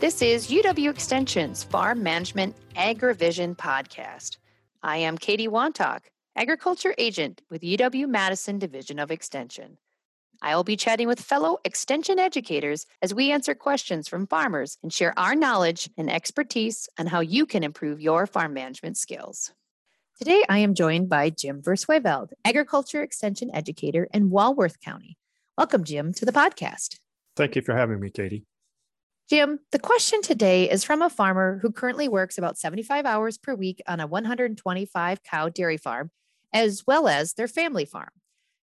This is UW Extension's Farm Management AgriVision podcast. I am Katie Wantoch, Agriculture Agent with UW Madison Division of Extension. I will be chatting with fellow Extension educators as we answer questions from farmers and share our knowledge and expertise on how you can improve your farm management skills. Today, I am joined by Jim Versweyveld, Agriculture Extension Educator in Walworth County. Welcome, Jim, to the podcast. Thank you for having me, Katie. Jim, the question today is from a farmer who currently works about 75 hours per week on a 125 cow dairy farm, as well as their family farm.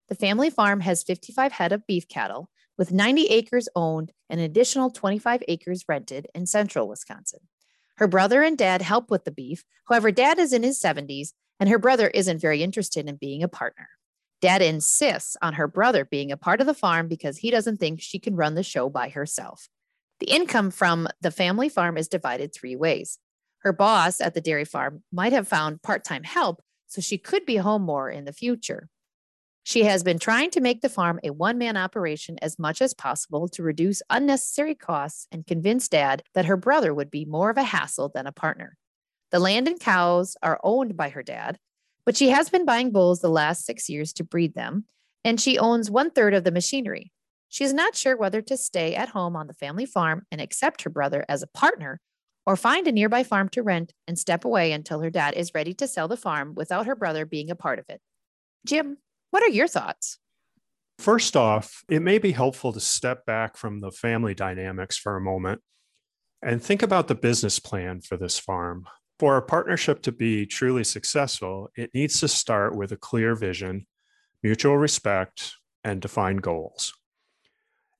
The family farm has 55 head of beef cattle, with 90 acres owned and an additional 25 acres rented in central Wisconsin. Her brother and dad help with the beef. However, dad is in his 70s and her brother isn't very interested in being a partner. Dad insists on her brother being a part of the farm because he doesn't think she can run the show by herself. The income from the family farm is divided three ways. Her boss at the dairy farm might have found part time help, so she could be home more in the future. She has been trying to make the farm a one man operation as much as possible to reduce unnecessary costs and convince dad that her brother would be more of a hassle than a partner. The land and cows are owned by her dad, but she has been buying bulls the last six years to breed them, and she owns one third of the machinery. She is not sure whether to stay at home on the family farm and accept her brother as a partner or find a nearby farm to rent and step away until her dad is ready to sell the farm without her brother being a part of it. Jim, what are your thoughts? First off, it may be helpful to step back from the family dynamics for a moment and think about the business plan for this farm. For a partnership to be truly successful, it needs to start with a clear vision, mutual respect, and defined goals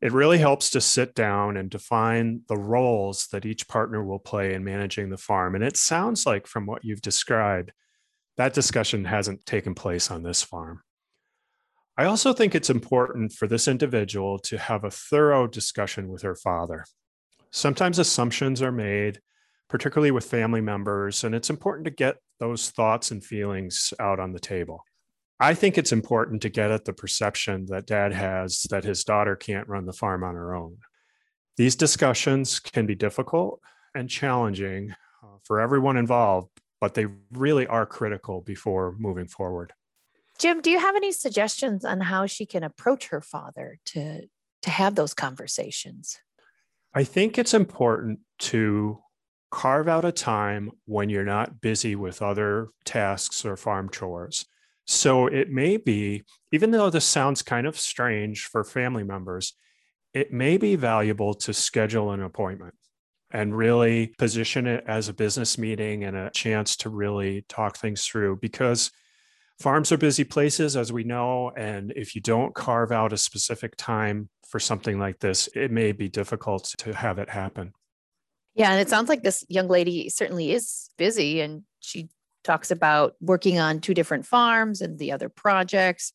it really helps to sit down and define the roles that each partner will play in managing the farm. And it sounds like, from what you've described, that discussion hasn't taken place on this farm. I also think it's important for this individual to have a thorough discussion with her father. Sometimes assumptions are made, particularly with family members, and it's important to get those thoughts and feelings out on the table. I think it's important to get at the perception that dad has that his daughter can't run the farm on her own. These discussions can be difficult and challenging uh, for everyone involved, but they really are critical before moving forward. Jim, do you have any suggestions on how she can approach her father to, to have those conversations? I think it's important to carve out a time when you're not busy with other tasks or farm chores so it may be, even though this sounds kind of strange for family members, it may be valuable to schedule an appointment and really position it as a business meeting and a chance to really talk things through because farms are busy places, as we know. And if you don't carve out a specific time for something like this, it may be difficult to have it happen. Yeah. And it sounds like this young lady certainly is busy and she talks about working on two different farms and the other projects.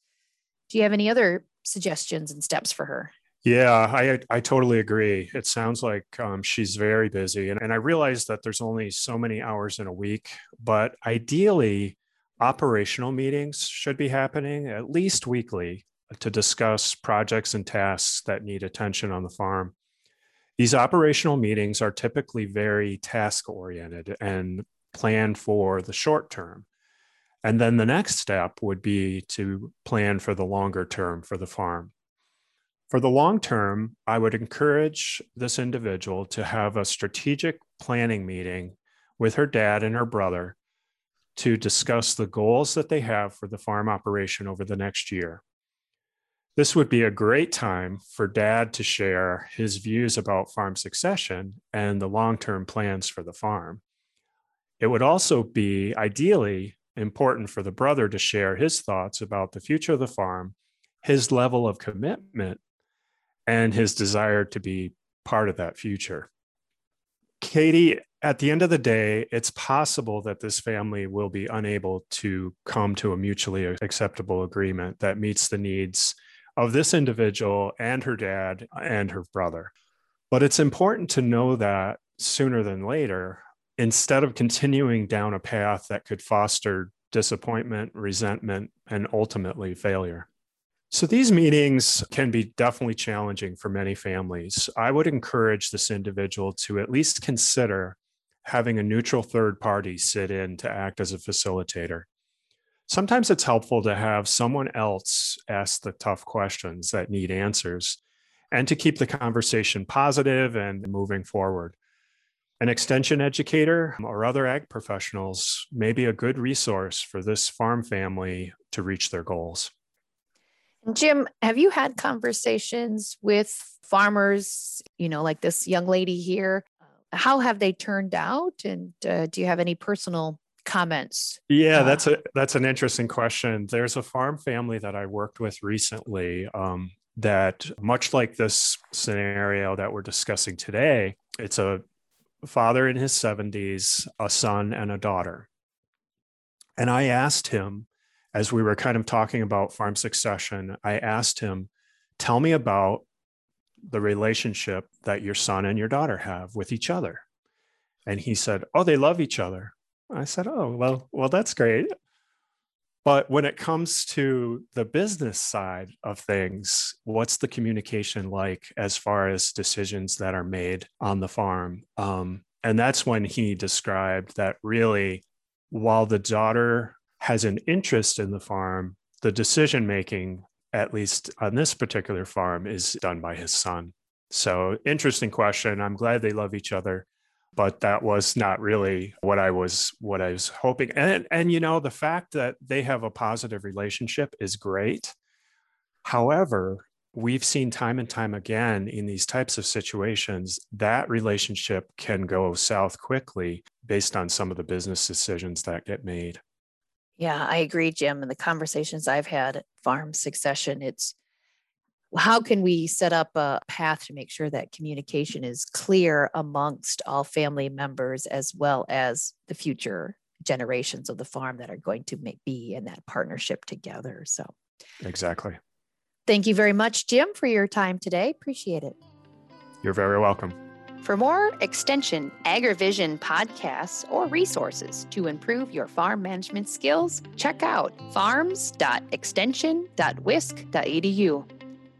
Do you have any other suggestions and steps for her? Yeah, I I totally agree. It sounds like um, she's very busy, and, and I realize that there's only so many hours in a week. But ideally, operational meetings should be happening at least weekly to discuss projects and tasks that need attention on the farm. These operational meetings are typically very task oriented and plan for the short term. And then the next step would be to plan for the longer term for the farm. For the long term, I would encourage this individual to have a strategic planning meeting with her dad and her brother to discuss the goals that they have for the farm operation over the next year. This would be a great time for dad to share his views about farm succession and the long term plans for the farm. It would also be ideally important for the brother to share his thoughts about the future of the farm, his level of commitment, and his desire to be part of that future. Katie, at the end of the day, it's possible that this family will be unable to come to a mutually acceptable agreement that meets the needs of this individual and her dad and her brother. But it's important to know that sooner than later, instead of continuing down a path that could foster disappointment, resentment, and ultimately failure. So these meetings can be definitely challenging for many families. I would encourage this individual to at least consider having a neutral third party sit in to act as a facilitator. Sometimes it's helpful to have someone else ask the tough questions that need answers and to keep the conversation positive and moving forward. An extension educator or other ag professionals may be a good resource for this farm family to reach their goals. Jim, have you had conversations with farmers, you know, like this young lady here? How have they turned out? And uh, do you have any personal comments? Yeah, uh, that's a that's an interesting question. There's a farm family that I worked with recently um, that, much like this scenario that we're discussing today, it's a father in his 70s, a son, and a daughter. And I asked him as we were kind of talking about farm succession, I asked him, Tell me about the relationship that your son and your daughter have with each other. And he said, Oh, they love each other. I said, Oh, well, well, that's great. But when it comes to the business side of things, what's the communication like as far as decisions that are made on the farm? Um, and that's when he described that really, while the daughter has an interest in the farm, the decision making, at least on this particular farm, is done by his son. So, interesting question. I'm glad they love each other, but that was not really what I was what I was hoping. And and you know, the fact that they have a positive relationship is great. However, we've seen time and time again in these types of situations that relationship can go south quickly based on some of the business decisions that get made. Yeah, I agree, Jim. In the conversations I've had Farm Succession, it's how can we set up a path to make sure that communication is clear amongst all family members as well as the future generations of the farm that are going to make, be in that partnership together. So, exactly. Thank you very much, Jim, for your time today. Appreciate it. You're very welcome. For more Extension AgriVision podcasts or resources to improve your farm management skills, check out farms.extension.wisc.edu.